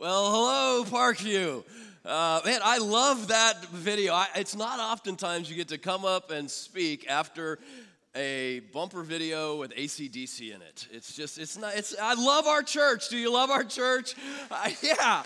Well, hello, Parkview. Uh, man, I love that video. I, it's not oftentimes you get to come up and speak after a bumper video with ACDC in it. It's just, it's not, it's, I love our church. Do you love our church? I, yeah,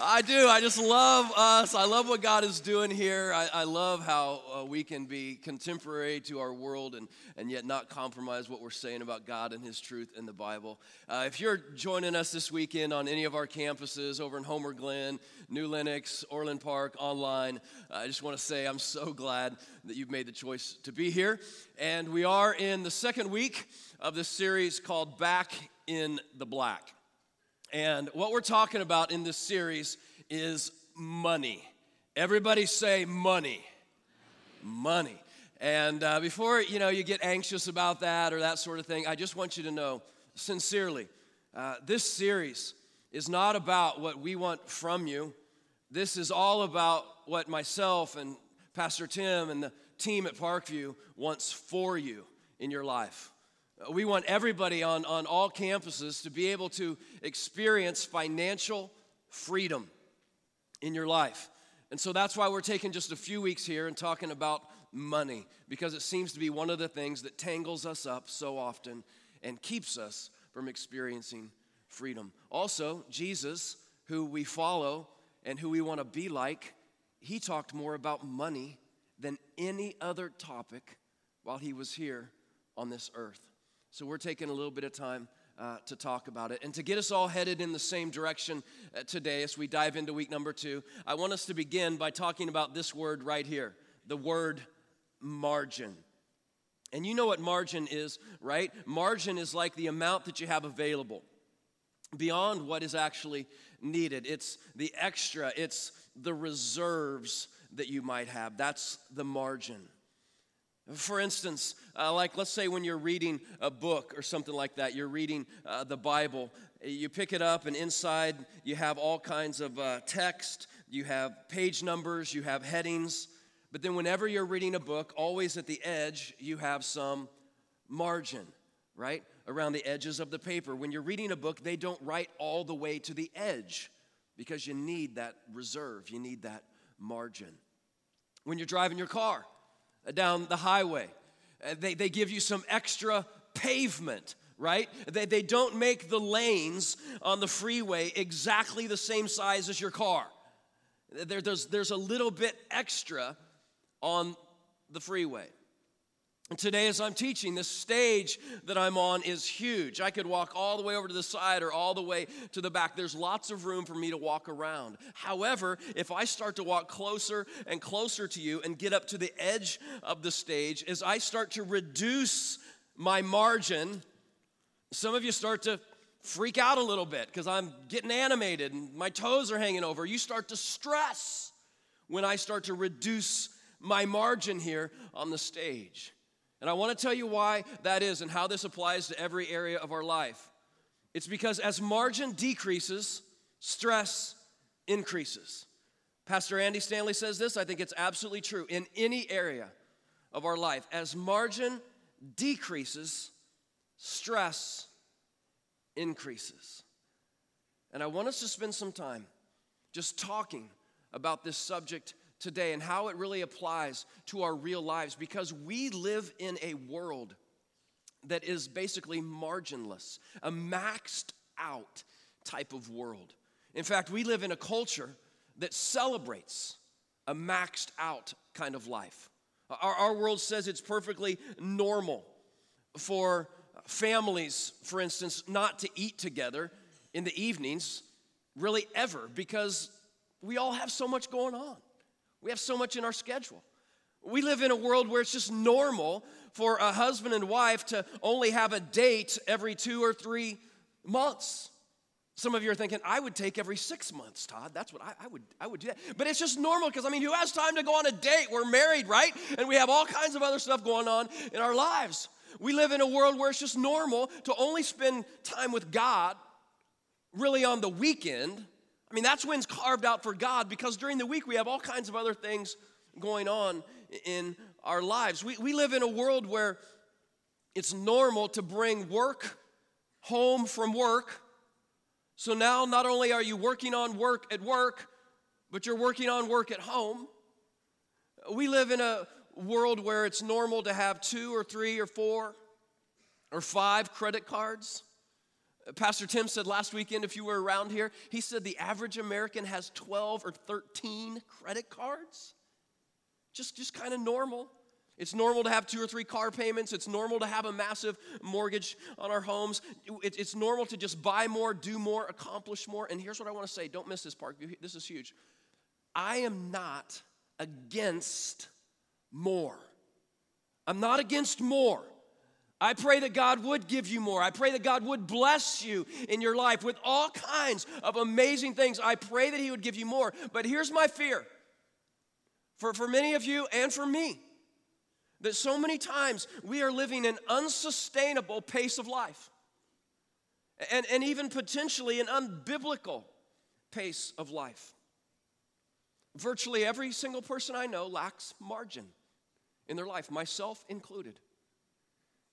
I do. I just love us. I love what God is doing here. I, I love how uh, we can be contemporary to our world and, and yet not compromise what we're saying about God and His truth in the Bible. Uh, if you're joining us this weekend on any of our campuses over in Homer Glen, New Lenox, Orland Park, online, I just want to say I'm so glad that you've made the choice to be here. And we are in the second week of this series called Back in the Black. And what we're talking about in this series is money. Everybody say money. Money. And uh, before you know you get anxious about that or that sort of thing, I just want you to know sincerely, uh, this series is not about what we want from you. This is all about what myself and Pastor Tim and the team at Parkview wants for you in your life. Uh, we want everybody on, on all campuses to be able to experience financial freedom in your life. And so that's why we're taking just a few weeks here and talking about money, because it seems to be one of the things that tangles us up so often and keeps us from experiencing freedom. Also, Jesus, who we follow and who we want to be like, he talked more about money than any other topic while he was here on this earth. So we're taking a little bit of time uh, to talk about it. And to get us all headed in the same direction uh, today as we dive into week number two, I want us to begin by talking about this word right here the word margin. And you know what margin is, right? Margin is like the amount that you have available beyond what is actually needed. It's the extra, it's the reserves that you might have. That's the margin. For instance, uh, like let's say when you're reading a book or something like that, you're reading uh, the Bible, you pick it up, and inside you have all kinds of uh, text, you have page numbers, you have headings. But then, whenever you're reading a book, always at the edge, you have some margin, right? Around the edges of the paper. When you're reading a book, they don't write all the way to the edge because you need that reserve, you need that margin. When you're driving your car uh, down the highway, uh, they, they give you some extra pavement right? They, they don't make the lanes on the freeway exactly the same size as your car. There, there's, there's a little bit extra on the freeway. And today, as I'm teaching, the stage that I'm on is huge. I could walk all the way over to the side or all the way to the back. There's lots of room for me to walk around. However, if I start to walk closer and closer to you and get up to the edge of the stage, as I start to reduce my margin, some of you start to freak out a little bit because I'm getting animated and my toes are hanging over. You start to stress when I start to reduce my margin here on the stage. And I want to tell you why that is and how this applies to every area of our life. It's because as margin decreases, stress increases. Pastor Andy Stanley says this, I think it's absolutely true. In any area of our life, as margin decreases, stress increases. And I want us to spend some time just talking about this subject today and how it really applies to our real lives because we live in a world that is basically marginless, a maxed out type of world. In fact, we live in a culture that celebrates a maxed out kind of life. Our, our world says it's perfectly normal for families, for instance, not to eat together in the evenings, really ever, because we all have so much going on. We have so much in our schedule. We live in a world where it's just normal for a husband and wife to only have a date every two or three months. Some of you are thinking, I would take every six months, Todd. That's what I, I would I would do that. But it's just normal because I mean, who has time to go on a date? We're married, right? And we have all kinds of other stuff going on in our lives. We live in a world where it's just normal to only spend time with God really on the weekend I mean, that's when's carved out for God because during the week we have all kinds of other things going on in our lives. We, we live in a world where it's normal to bring work home from work So now not only are you working on work at work, but you're working on work at home. We live in a world where it's normal to have two or three or four or five credit cards. Pastor Tim said last weekend, if you were around here, he said the average American has 12 or 13 credit cards. Just, just kind of normal. It's normal to have two or three car payments. It's normal to have a massive mortgage on our homes. It's normal to just buy more, do more, accomplish more. And here's what I want to say don't miss this part. This is huge. I am not against more. I'm not against more. I pray that God would give you more. I pray that God would bless you in your life with all kinds of amazing things. I pray that He would give you more. But here's my fear for, for many of you and for me that so many times we are living an unsustainable pace of life and, and even potentially an unbiblical pace of life. Virtually every single person I know lacks margin in their life, myself included.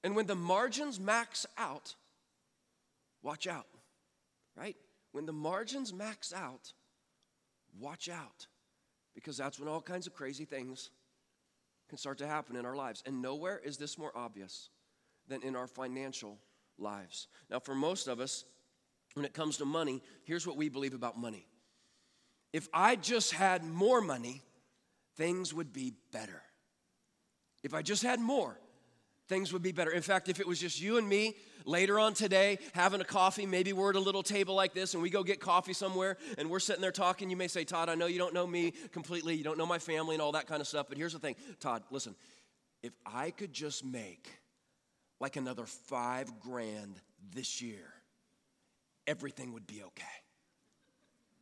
And when the margins max out, watch out, right? When the margins max out, watch out, because that's when all kinds of crazy things can start to happen in our lives. And nowhere is this more obvious than in our financial lives. Now, for most of us, when it comes to money, here's what we believe about money. If I just had more money, things would be better. If I just had more, things would be better. In fact, if it was just you and me later on today having a coffee, maybe we're at a little table like this and we go get coffee somewhere and we're sitting there talking, you may say, Todd, I know you don't know me completely, you don't know my family and all that kind of stuff, but here's the thing. Todd, listen, if I could just make like another five grand this year, everything would be okay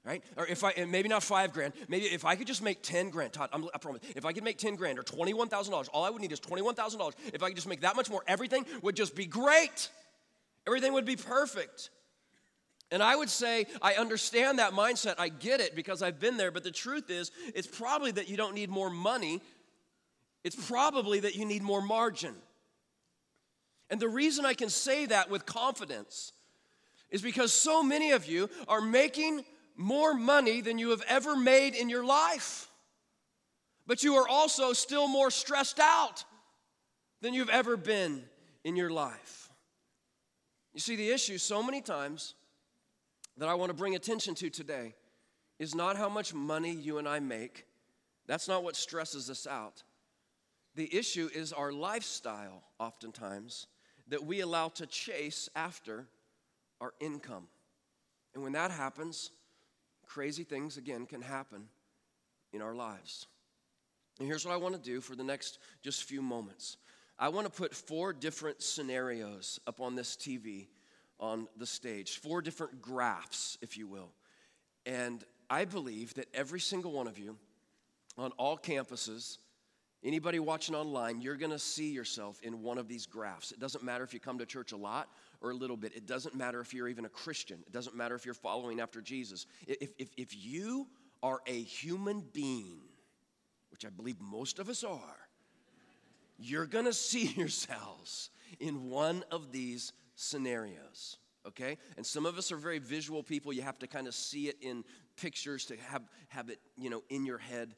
right? Or if I, maybe not five grand, maybe if I could just make 10 grand, Todd, I'm, I promise, if I could make 10 grand or $21,000, all I would need is $21,000. If I could just make that much more, everything would just be great. Everything would be perfect. And I would say, I understand that mindset. I get it because I've been there. But the truth is, it's probably that you don't need more money. It's probably that you need more margin. And the reason I can say that with confidence is because so many of you are making more money than you have ever made in your life. But you are also still more stressed out than you've ever been in your life. You see, the issue so many times that I want to bring attention to today is not how much money you and I make. That's not what stresses us out. The issue is our lifestyle, oftentimes, that we allow to chase after our income. And when that happens, crazy things again can happen in our lives. And here's what I want to do for the next just few moments. I want to put four different scenarios up on this TV on the stage, four different graphs, if you will. And I believe that every single one of you on all campuses, anybody watching online, you're going to see yourself in one of these graphs. It doesn't matter if you come to church a lot or a little bit. It doesn't matter if you're even a Christian, it doesn't matter if you're following after Jesus. If, if, if you are a human being, which I believe most of us are, you're gonna see yourselves in one of these scenarios, okay? And some of us are very visual people. You have to kind of see it in pictures to have, have it, you know, in your head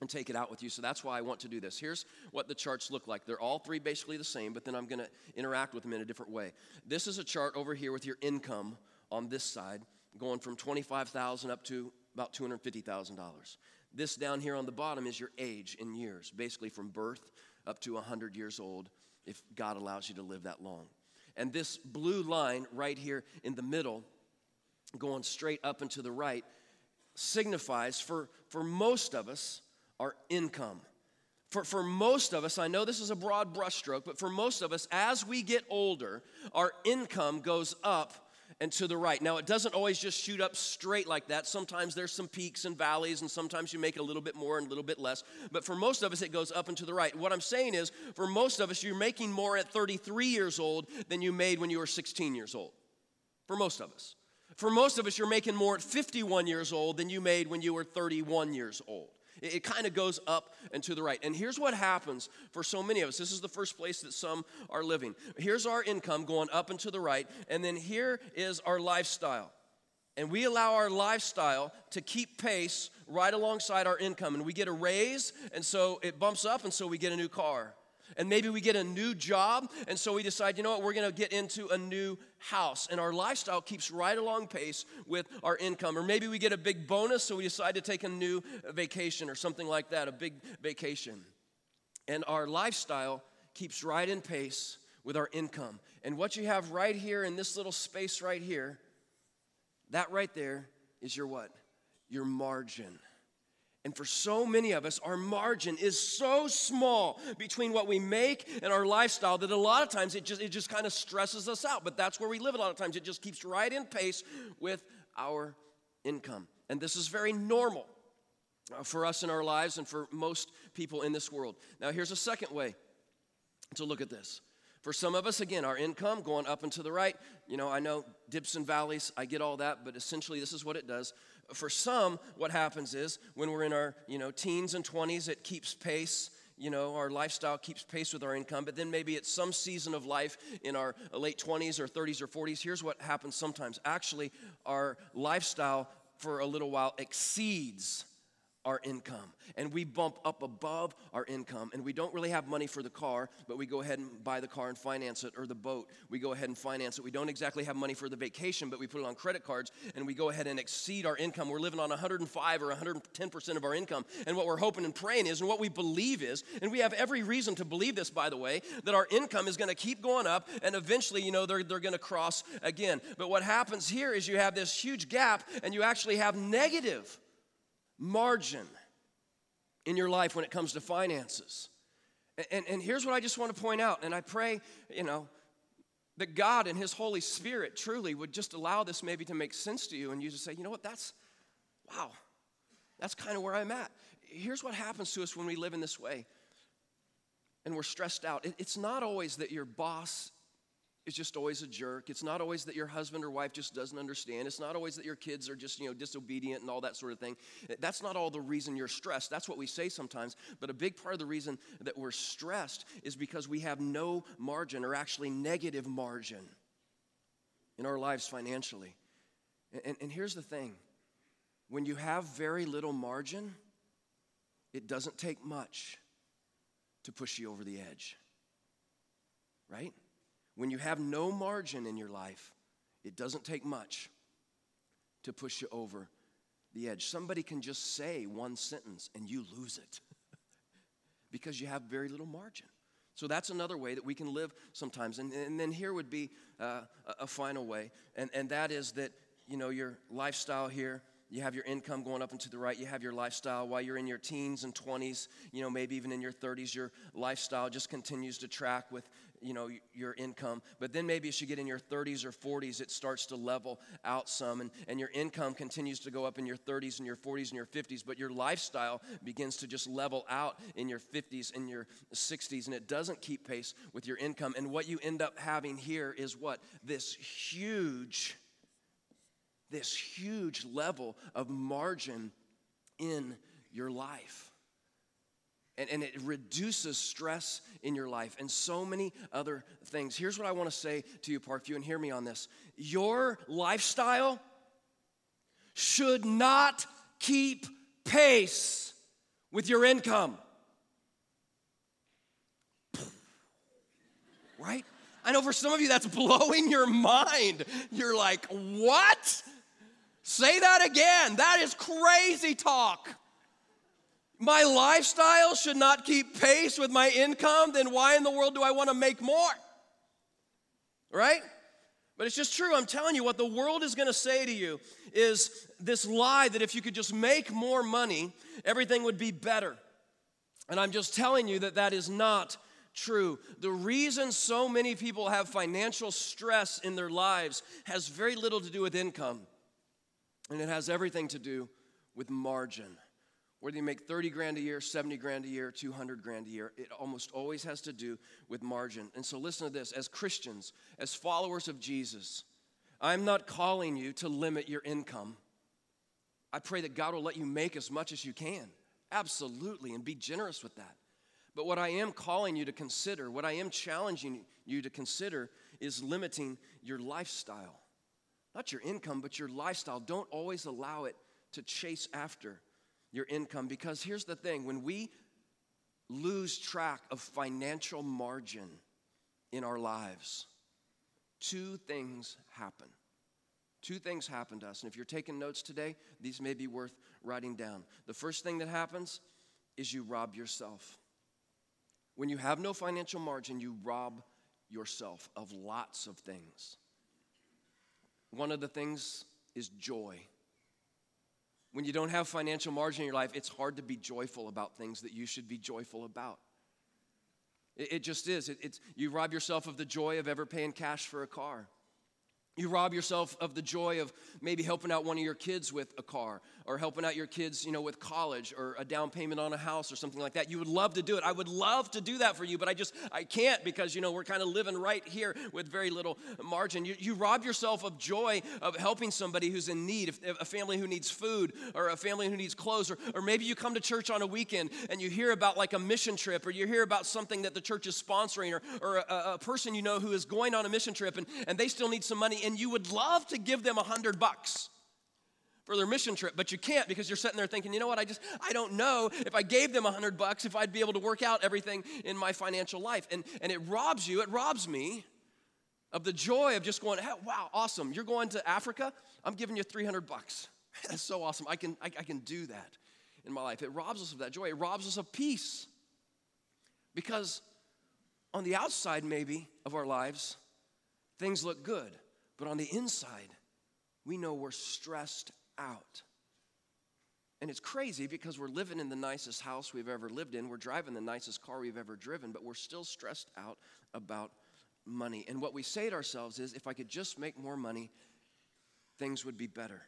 and take it out with you. So that's why I want to do this. Here's what the charts look like. They're all three basically the same, but then I'm going to interact with them in a different way. This is a chart over here with your income on this side, going from 25,000 up to about $250,000. This down here on the bottom is your age in years, basically from birth up to 100 years old if God allows you to live that long. And this blue line right here in the middle, going straight up and to the right, signifies for, for most of us our income. For, for most of us, I know this is a broad brushstroke, but for most of us, as we get older, our income goes up and to the right. Now, it doesn't always just shoot up straight like that. Sometimes there's some peaks and valleys, and sometimes you make a little bit more and a little bit less. But for most of us, it goes up and to the right. What I'm saying is, for most of us, you're making more at 33 years old than you made when you were 16 years old. For most of us. For most of us, you're making more at 51 years old than you made when you were 31 years old. It, it kind of goes up and to the right. And here's what happens for so many of us. This is the first place that some are living. Here's our income going up and to the right, and then here is our lifestyle. and we allow our lifestyle to keep pace right alongside our income. And we get a raise, and so it bumps up, and so we get a new car. And maybe we get a new job, and so we decide, you know what, we're gonna get into a new house. And our lifestyle keeps right along pace with our income. Or maybe we get a big bonus, so we decide to take a new vacation or something like that, a big vacation. And our lifestyle keeps right in pace with our income. And what you have right here in this little space right here, that right there is your what? Your margin. And for so many of us, our margin is so small between what we make and our lifestyle that a lot of times it just, it just kind of stresses us out. But that's where we live a lot of times. It just keeps right in pace with our income. And this is very normal uh, for us in our lives and for most people in this world. Now, here's a second way to look at this. For some of us, again, our income going up and to the right, you know, I know dips and valleys, I get all that, but essentially this is what it does. For some, what happens is when we're in our, you know, teens and 20s, it keeps pace you know, our lifestyle keeps pace with our income, but then maybe at some season of life in our late 20s or 30s or 40s, here's what happens sometimes. Actually, our lifestyle for a little while exceeds our income. And we bump up above our income and we don't really have money for the car but we go ahead and buy the car and finance it or the boat. We go ahead and finance it. We don't exactly have money for the vacation but we put it on credit cards and we go ahead and exceed our income. We're living on 105 or 110% of our income and what we're hoping and praying is and what we believe is and we have every reason to believe this by the way that our income is going to keep going up and eventually you know they're, they're going to cross again. But what happens here is you have this huge gap and you actually have negative margin in your life when it comes to finances. And, and, here's what I just want to point out, and I pray, you know, that God and His Holy Spirit truly would just allow this maybe to make sense to you, and you just say, you know what, that's, wow, that's kind of where I'm at. Here's what happens to us when we live in this way and we're stressed out. It, it's not always that your boss is just always a jerk. It's not always that your husband or wife just doesn't understand. It's not always that your kids are just, you know, disobedient and all that sort of thing. That's not all the reason you're stressed. That's what we say sometimes. But a big part of the reason that we're stressed is because we have no margin or actually negative margin in our lives financially. And, and, and here's the thing when you have very little margin, it doesn't take much to push you over the edge. Right? When you have no margin in your life, it doesn't take much to push you over the edge. Somebody can just say one sentence and you lose it because you have very little margin. So that's another way that we can live sometimes. And, and then here would be uh, a, final way, and, and that is that, you know, your lifestyle here you have your income going up and to the right you have your lifestyle while you're in your teens and 20s you know maybe even in your 30s your lifestyle just continues to track with you know your income but then maybe as you get in your 30s or 40s it starts to level out some and, and your income continues to go up in your 30s and your 40s and your 50s but your lifestyle begins to just level out in your 50s and your 60s and it doesn't keep pace with your income and what you end up having here is what this huge this huge level of margin in your life. And, and it reduces stress in your life and so many other things. Here's what I want to say to you, Parkview, and hear me on this. Your lifestyle should not keep pace with your income. Right? I know for some of you that's blowing your mind. You're like, what? Say that again. That is crazy talk. My lifestyle should not keep pace with my income, then why in the world do I want to make more? Right? But it's just true. I'm telling you, what the world is going to say to you is this lie that if you could just make more money, everything would be better. And I'm just telling you that that is not true. The reason so many people have financial stress in their lives has very little to do with income. And it has everything to do with margin. Whether you make 30 grand a year, 70 grand a year, 200 grand a year, it almost always has to do with margin. And so listen to this as Christians, as followers of Jesus, I'm not calling you to limit your income. I pray that God will let you make as much as you can. Absolutely, and be generous with that. But what I am calling you to consider, what I am challenging you to consider, is limiting your lifestyle not your income, but your lifestyle. Don't always allow it to chase after your income because here's the thing when we lose track of financial margin in our lives, two things happen. Two things happen to us. And if you're taking notes today, these may be worth writing down. The first thing that happens is you rob yourself. When you have no financial margin, you rob yourself of lots of things. One of the things is joy. When you don't have financial margin in your life, it's hard to be joyful about things that you should be joyful about. It, it just is. It, it's, you rob yourself of the joy of ever paying cash for a car. You rob yourself of the joy of maybe helping out one of your kids with a car or helping out your kids, you know, with college or a down payment on a house or something like that. You would love to do it. I would love to do that for you, but I just, I can't because, you know, we're kind of living right here with very little margin. You, you rob yourself of joy of helping somebody who's in need, if, a family who needs food or a family who needs clothes, or, or maybe you come to church on a weekend and you hear about like a mission trip or you hear about something that the church is sponsoring or, or a, a person you know who is going on a mission trip and, and they still need some money and you would love to give them a hundred bucks for their mission trip, but you can't because you're sitting there thinking, you know what, I just, I don't know if I gave them a hundred bucks, if I'd be able to work out everything in my financial life. And, and it robs you, it robs me of the joy of just going, hey, wow, awesome. You're going to Africa? I'm giving you 300 bucks. That's so awesome. I can, I, I can do that in my life. It robs us of that joy. It robs us of peace. Because on the outside, maybe, of our lives, things look good. But on the inside, we know we're stressed out. And it's crazy because we're living in the nicest house we've ever lived in. We're driving the nicest car we've ever driven, but we're still stressed out about money. And what we say to ourselves is if I could just make more money, things would be better.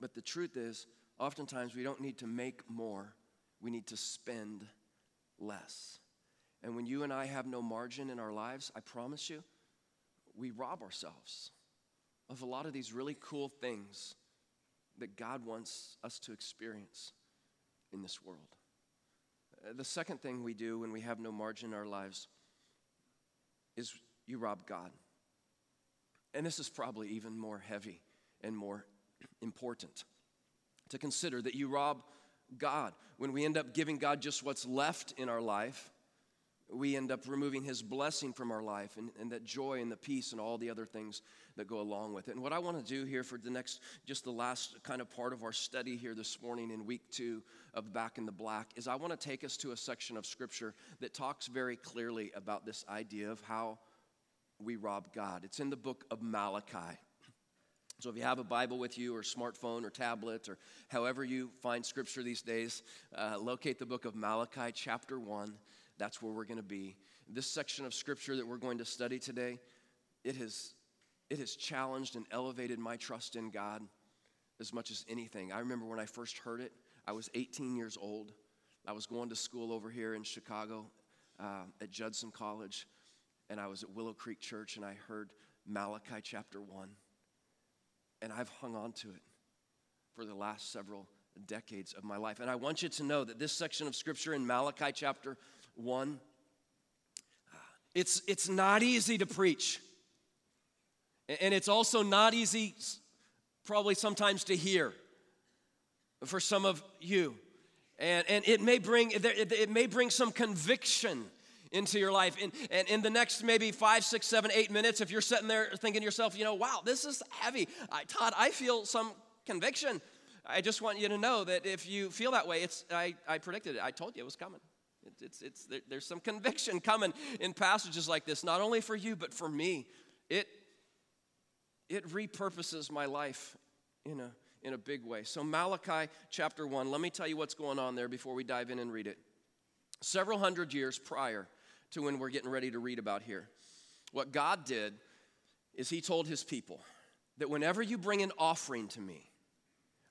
But the truth is, oftentimes we don't need to make more, we need to spend less. And when you and I have no margin in our lives, I promise you, we rob ourselves of a lot of these really cool things that God wants us to experience in this world. Uh, the second thing we do when we have no margin in our lives is you rob God. And this is probably even more heavy and more important to consider that you rob God. When we end up giving God just what's left in our life, we end up removing his blessing from our life and, and that joy and the peace and all the other things that go along with it. And what I want to do here for the next, just the last kind of part of our study here this morning in week two of Back in the Black is I want to take us to a section of scripture that talks very clearly about this idea of how we rob God. It's in the book of Malachi. So if you have a Bible with you, or smartphone, or tablet, or however you find scripture these days, uh, locate the book of Malachi, chapter 1 that's where we're going to be. This section of scripture that we're going to study today, it has, it has challenged and elevated my trust in God as much as anything. I remember when I first heard it, I was 18 years old. I was going to school over here in Chicago uh, at Judson College, and I was at Willow Creek Church, and I heard Malachi chapter 1. And I've hung on to it for the last several decades of my life. And I want you to know that this section of scripture in Malachi chapter 1. It's, it's not easy to preach. And it's also not easy, probably sometimes, to hear for some of you. And, and it, may bring, it may bring some conviction into your life. And, and in the next maybe five, six, seven, eight minutes, if you're sitting there thinking to yourself, you know, wow, this is heavy. I, Todd, I feel some conviction. I just want you to know that if you feel that way, it's, I, I predicted it. I told you it was coming. It's, it's, there, there's some conviction coming in passages like this, not only for you, but for me. It, it repurposes my life in a, in a big way. So, Malachi chapter 1, let me tell you what's going on there before we dive in and read it. Several hundred years prior to when we're getting ready to read about here, what God did is He told His people that whenever you bring an offering to me,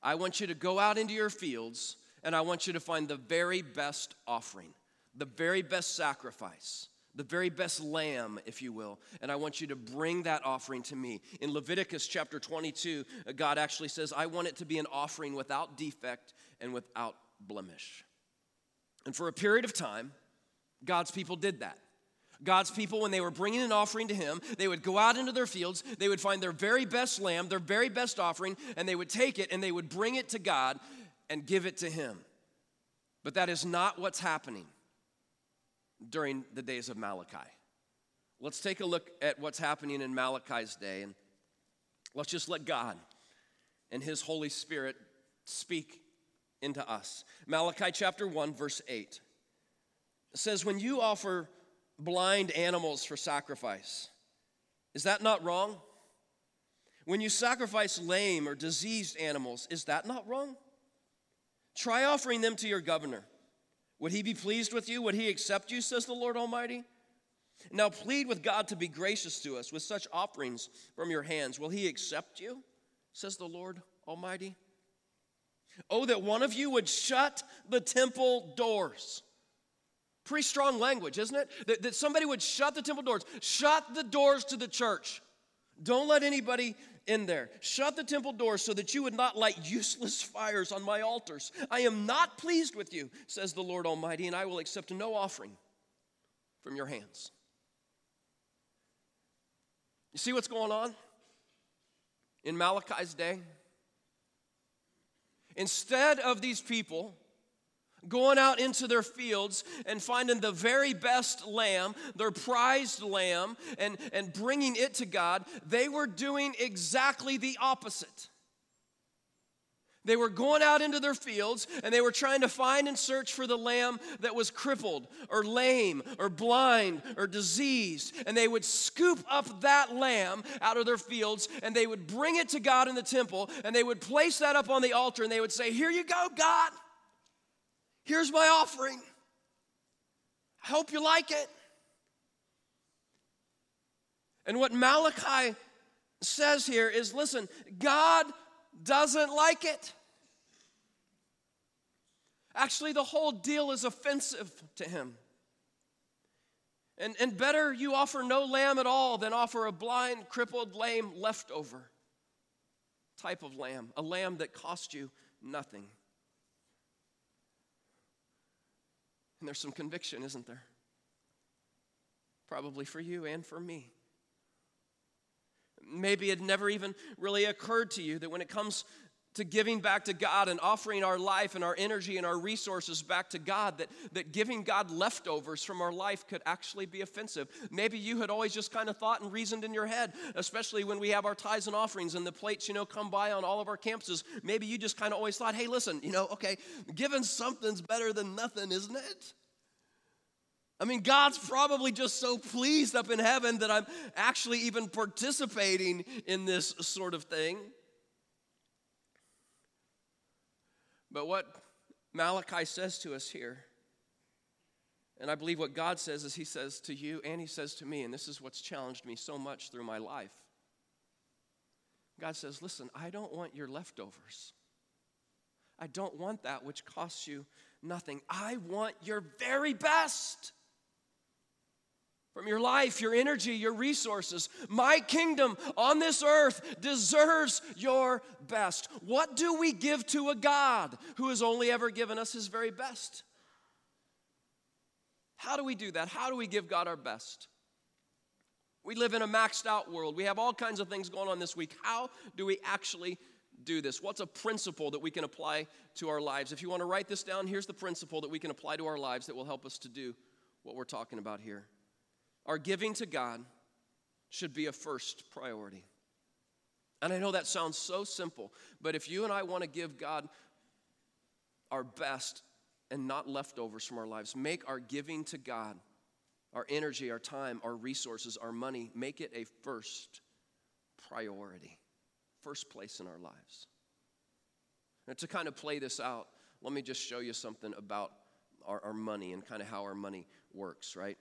I want you to go out into your fields and I want you to find the very best offering the very best sacrifice, the very best lamb, if you will, and I want you to bring that offering to me. In Leviticus chapter 22, God actually says, I want it to be an offering without defect and without blemish. And for a period of time, God's people did that. God's people, when they were bringing an offering to Him, they would go out into their fields, they would find their very best lamb, their very best offering, and they would take it and they would bring it to God and give it to Him. But that is not what's happening during the days of Malachi. Let's take a look at what's happening in Malachi's day and let's just let God and His Holy Spirit speak into us. Malachi chapter 1, verse 8 says, When you offer blind animals for sacrifice. Is that not wrong? When you sacrifice lame or diseased animals, is that not wrong? Try offering them to your governor. Would he be pleased with you? Would he accept you, says the Lord Almighty? Now plead with God to be gracious to us with such offerings from your hands. Will he accept you, says the Lord Almighty? Oh, that one of you would shut the temple doors Pretty strong language, isn't it? That, that somebody would shut the temple doors, shut the doors to the church. Don't let anybody in there. Shut the temple doors so that you would not light useless fires on my altars. I am not pleased with you, says the Lord Almighty, and I will accept no offering from your hands. You see what's going on in Malachi's day? Instead of these people going out into their fields and finding the very best lamb, their prized lamb, and, and bringing it to God, they were doing exactly the opposite. They were going out into their fields and they were trying to find and search for the lamb that was crippled or lame or blind or diseased. And they would scoop up that lamb out of their fields and they would bring it to God in the temple and they would place that up on the altar and they would say, Here you go, God. Here's my offering. I hope you like it. And what Malachi says here is listen, God doesn't like it. Actually, the whole deal is offensive to him. And, and better you offer no lamb at all than offer a blind, crippled, lame, leftover type of lamb, a lamb that cost you nothing. And there's some conviction, isn't there? Probably for you and for me. Maybe it never even really occurred to you that when it comes to giving back to God and offering our life and our energy and our resources back to God, that, that giving God leftovers from our life could actually be offensive. Maybe you had always just kind of thought and reasoned in your head, especially when we have our tithes and offerings and the plates, you know, come by on all of our campuses. Maybe you just kind of always thought, hey, listen, you know, okay, giving something's better than nothing, isn't it? I mean, God's probably just so pleased up in heaven that I'm actually even participating in this sort of thing. But what Malachi says to us here, and I believe what God says is He says to you and He says to me, and this is what's challenged me so much through my life. God says, Listen, I don't want your leftovers. I don't want that which costs you nothing. I want your very best from your life, your energy, your resources. My kingdom on this earth deserves your best. What do we give to a God who has only ever given us his very best? How do we do that? How do we give God our best? We live in a maxed out world. We have all kinds of things going on this week. How do we actually do this? What's a principle that we can apply to our lives? If you want to write this down, here's the principle that we can apply to our lives that will help us to do what we're talking about here. Our giving to God should be a first priority. And I know that sounds so simple, but if you and I want to give God our best and not leftovers from our lives, make our giving to God, our energy, our time, our resources, our money, make it a first priority, first place in our lives. And to kind of play this out, let me just show you something about our, our money and kind of how our money works, right?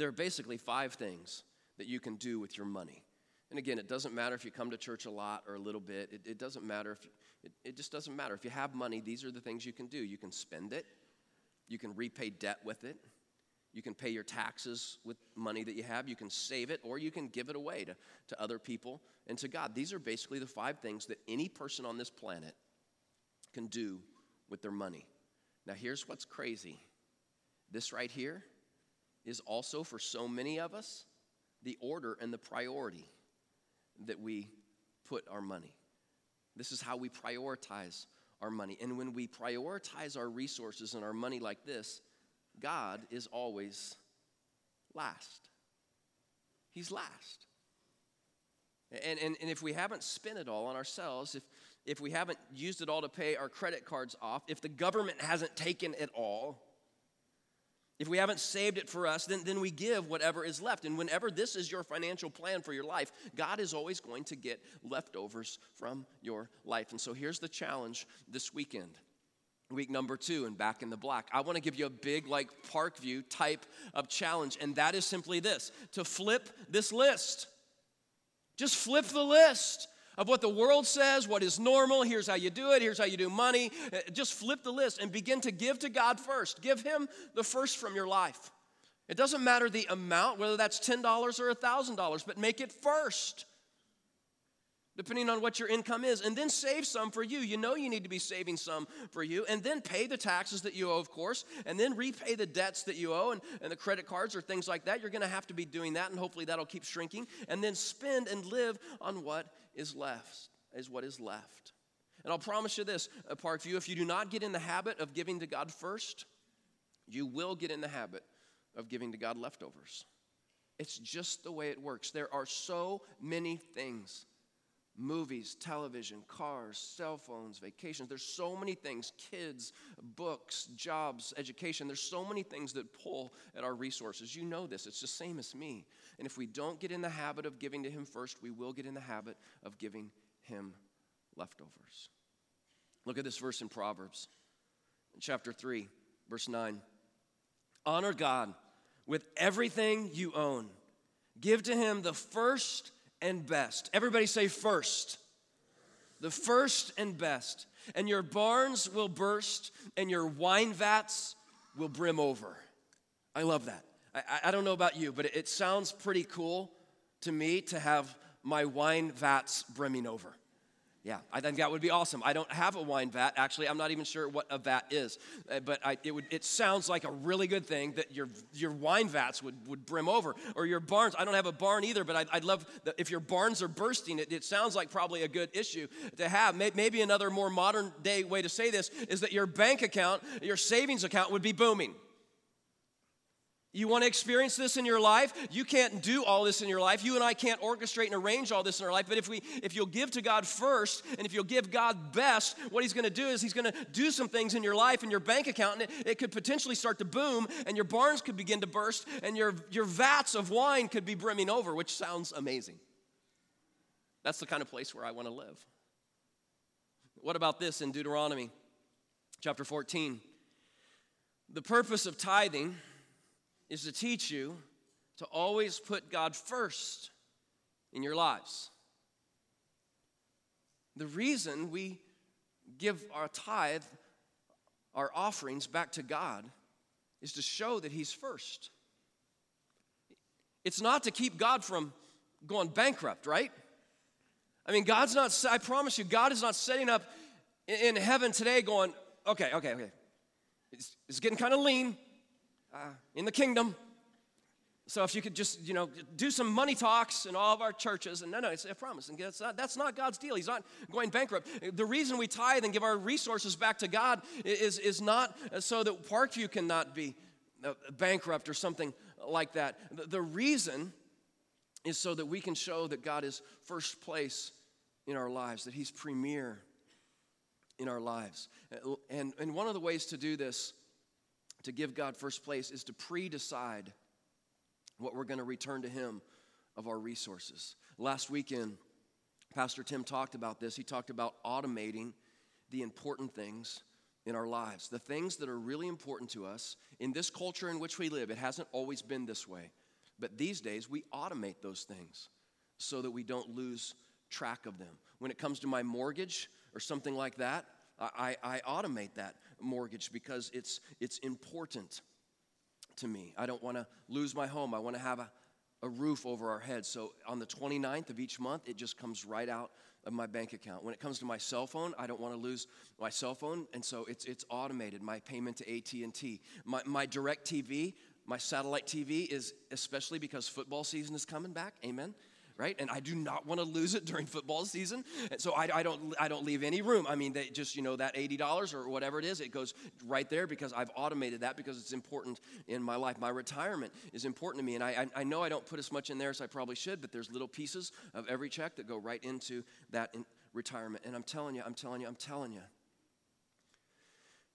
There are basically five things that you can do with your money. And again, it doesn't matter if you come to church a lot or a little bit. It, it doesn't matter if, it, it just doesn't matter. If you have money, these are the things you can do. You can spend it, you can repay debt with it, you can pay your taxes with money that you have, you can save it, or you can give it away to, to other people and to God. These are basically the five things that any person on this planet can do with their money. Now, here's what's crazy this right here is also for so many of us the order and the priority that we put our money. This is how we prioritize our money. And when we prioritize our resources and our money like this, God is always last. He's last. And, and, and if we haven't spent it all on ourselves, if, if we haven't used it all to pay our credit cards off, if the government hasn't taken it all, if we haven't saved it for us, then, then we give whatever is left. And whenever this is your financial plan for your life, God is always going to get leftovers from your life. And so here's the challenge this weekend. Week number two, and back in the black. I want to give you a big, like, Parkview type of challenge, and that is simply this to flip this list. Just flip the list of what the world says, what is normal. Here's how you do it. Here's how you do money. Uh, just flip the list and begin to give to God first. Give Him the first from your life. It doesn't matter the amount, whether that's $10 or $1,000, but make it first, depending on what your income is. And then save some for you. You know you need to be saving some for you. And then pay the taxes that you owe, of course, and then repay the debts that you owe and, and the credit cards or things like that. You're going to have to be doing that, and hopefully that'll keep shrinking. And then spend and live on what is left, is what is left. And I'll promise you this, uh, Parkview, if you do not get in the habit of giving to God first, you will get in the habit of giving to God leftovers. It's just the way it works. There are so many things movies, television, cars, cell phones, vacations. There's so many things kids, books, jobs, education. There's so many things that pull at our resources. You know this, it's the same as me. And if we don't get in the habit of giving to Him first, we will get in the habit of giving Him leftovers. Look at this verse in Proverbs, chapter 3, verse 9. Honor God with everything you own, give to Him the first and best. Everybody say first. The first and best. And your barns will burst, and your wine vats will brim over. I love that. I, I don't know about you, but it sounds pretty cool to me to have my wine vats brimming over. Yeah, I think that would be awesome. I don't have a wine vat. Actually, I'm not even sure what a vat is, uh, but I, it, would, it sounds like a really good thing that your, your wine vats would, would brim over. Or your barns. I don't have a barn either, but I'd, I'd love that if your barns are bursting, it, it sounds like probably a good issue to have. Maybe another more modern day way to say this is that your bank account, your savings account would be booming. You want to experience this in your life? You can't do all this in your life. You and I can't orchestrate and arrange all this in our life. But if we if you'll give to God first and if you'll give God best, what he's going to do is he's going to do some things in your life and your bank account and it, it could potentially start to boom and your barns could begin to burst and your your vats of wine could be brimming over, which sounds amazing. That's the kind of place where I want to live. What about this in Deuteronomy chapter 14? The purpose of tithing is to teach you to always put God first in your lives. The reason we give our tithe, our offerings back to God, is to show that He's first. It's not to keep God from going bankrupt, right? I mean, God's not, I promise you, God is not setting up in heaven today going, okay, okay, okay. It's, it's getting kind of lean uh, in the kingdom. So if you could just, you know, do some money talks in all of our churches, and no, no, it's a promise. And that's not, that's not God's deal. He's not going bankrupt. The reason we tithe and give our resources back to God is, is not so that Parkview cannot be uh, bankrupt or something like that. The, the reason is so that we can show that God is first place in our lives, that He's premier in our lives. And, and one of the ways to do this to give God first place is to pre decide what we're going to return to Him of our resources. Last weekend, Pastor Tim talked about this. He talked about automating the important things in our lives, the things that are really important to us in this culture in which we live. It hasn't always been this way, but these days we automate those things so that we don't lose track of them. When it comes to my mortgage or something like that, I, I automate that mortgage because it's, it's important to me. I don't want to lose my home. I want to have a, a roof over our heads. So on the 29th of each month, it just comes right out of my bank account. When it comes to my cell phone, I don't want to lose my cell phone, and so it's, it's automated, my payment to AT&T. My, my Direct TV, my satellite TV is especially because football season is coming back. Amen right? And I do not want to lose it during football season. And so I, I, don't, I don't leave any room. I mean, they just, you know, that $80 or whatever it is, it goes right there because I've automated that because it's important in my life. My retirement is important to me. And I, I, know I don't put as much in there as I probably should, but there's little pieces of every check that go right into that in retirement. And I'm telling you, I'm telling you, I'm telling you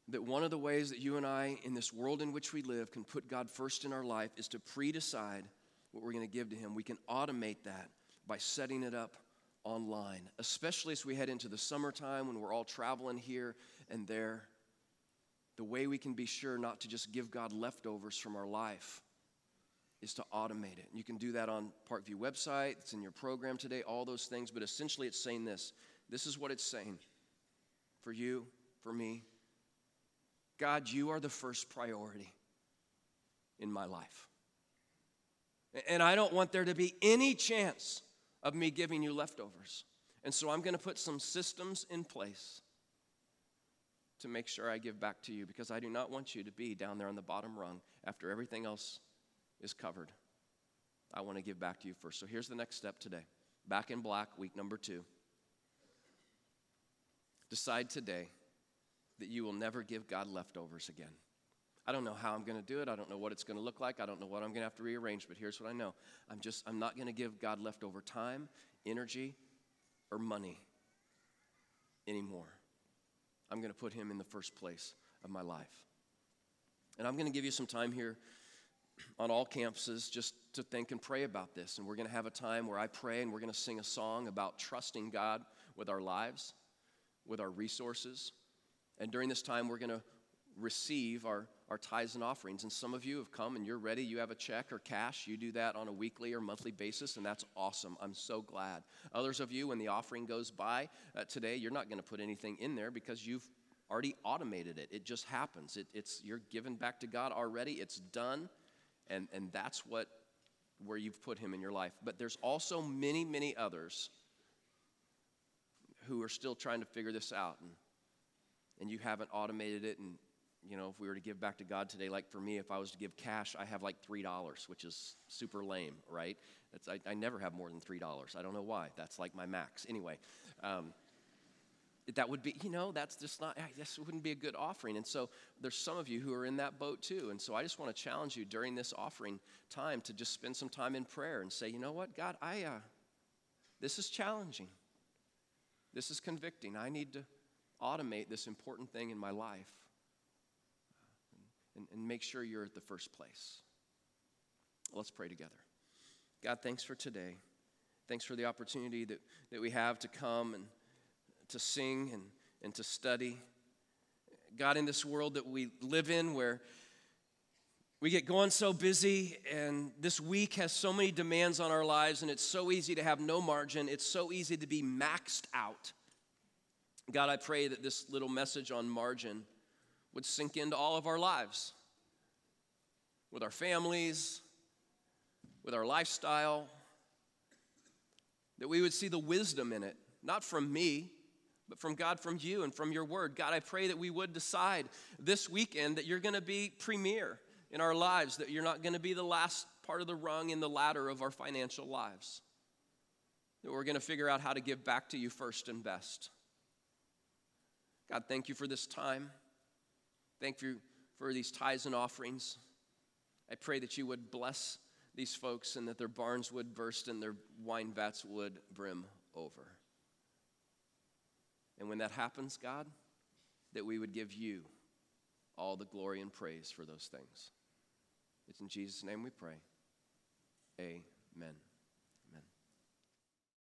that one of the ways that you and I, in this world in which we live, can put God first in our life is to pre decide what we're going to give to Him. We can automate that by setting it up online, especially as we head into the summertime when we're all traveling here and there. The way we can be sure not to just give God leftovers from our life is to automate it. You can do that on Parkview website, it's in your program today, all those things, but essentially it's saying this. This is what it's saying for you, for me. God, you are the first priority in my life. And I don't want there to be any chance of me giving you leftovers. And so I'm going to put some systems in place to make sure I give back to you because I do not want you to be down there on the bottom rung after everything else is covered. I want to give back to you first. So here's the next step today. Back in black, week number two. Decide today that you will never give God leftovers again. I don't know how I'm going to do it. I don't know what it's going to look like. I don't know what I'm going to have to rearrange, but here's what I know. I'm just I'm not going to give God leftover time, energy, or money anymore. I'm going to put him in the first place of my life. And I'm going to give you some time here on all campuses just to think and pray about this. And we're going to have a time where I pray and we're going to sing a song about trusting God with our lives, with our resources. And during this time, we're going to receive our our tithes and offerings. And some of you have come and you're ready. You have a check or cash. You do that on a weekly or monthly basis, and that's awesome. I'm so glad. Others of you, when the offering goes by uh, today, you're not going to put anything in there because you've already automated it. It just happens. It, it's you're given back to God already. It's done, and and that's what where you've put Him in your life. But there's also many, many others who are still trying to figure this out, and and you haven't automated it and you know, if we were to give back to God today, like for me, if I was to give cash, I have like $3, which is super lame, right? I, I, never have more than $3. I don't know why. That's like my max. Anyway, um, that would be, you know, that's just not, this wouldn't be a good offering. And so there's some of you who are in that boat too. And so I just want to challenge you during this offering time to just spend some time in prayer and say, you know what, God, I, uh, this is challenging. This is convicting. I need to automate this important thing in my life and, and make sure you're at the first place. Let's pray together. God, thanks for today. Thanks for the opportunity that, that we have to come and to sing and, and to study. God, in this world that we live in where we get going so busy, and this week has so many demands on our lives, and it's so easy to have no margin. It's so easy to be maxed out. God, I pray that this little message on margin would sink into all of our lives with our families, with our lifestyle, that we would see the wisdom in it, not from me, but from God, from you, and from your word. God, I pray that we would decide this weekend that you're going to be premier in our lives, that you're not going to be the last part of the rung in the ladder of our financial lives, that we're going to figure out how to give back to you first and best. God, thank you for this time. Thank you for these tithes and offerings. I pray that you would bless these folks and that their barns would burst and their wine vats would brim over. And when that happens, God, that we would give you all the glory and praise for those things. It's in Jesus' name we pray. Amen.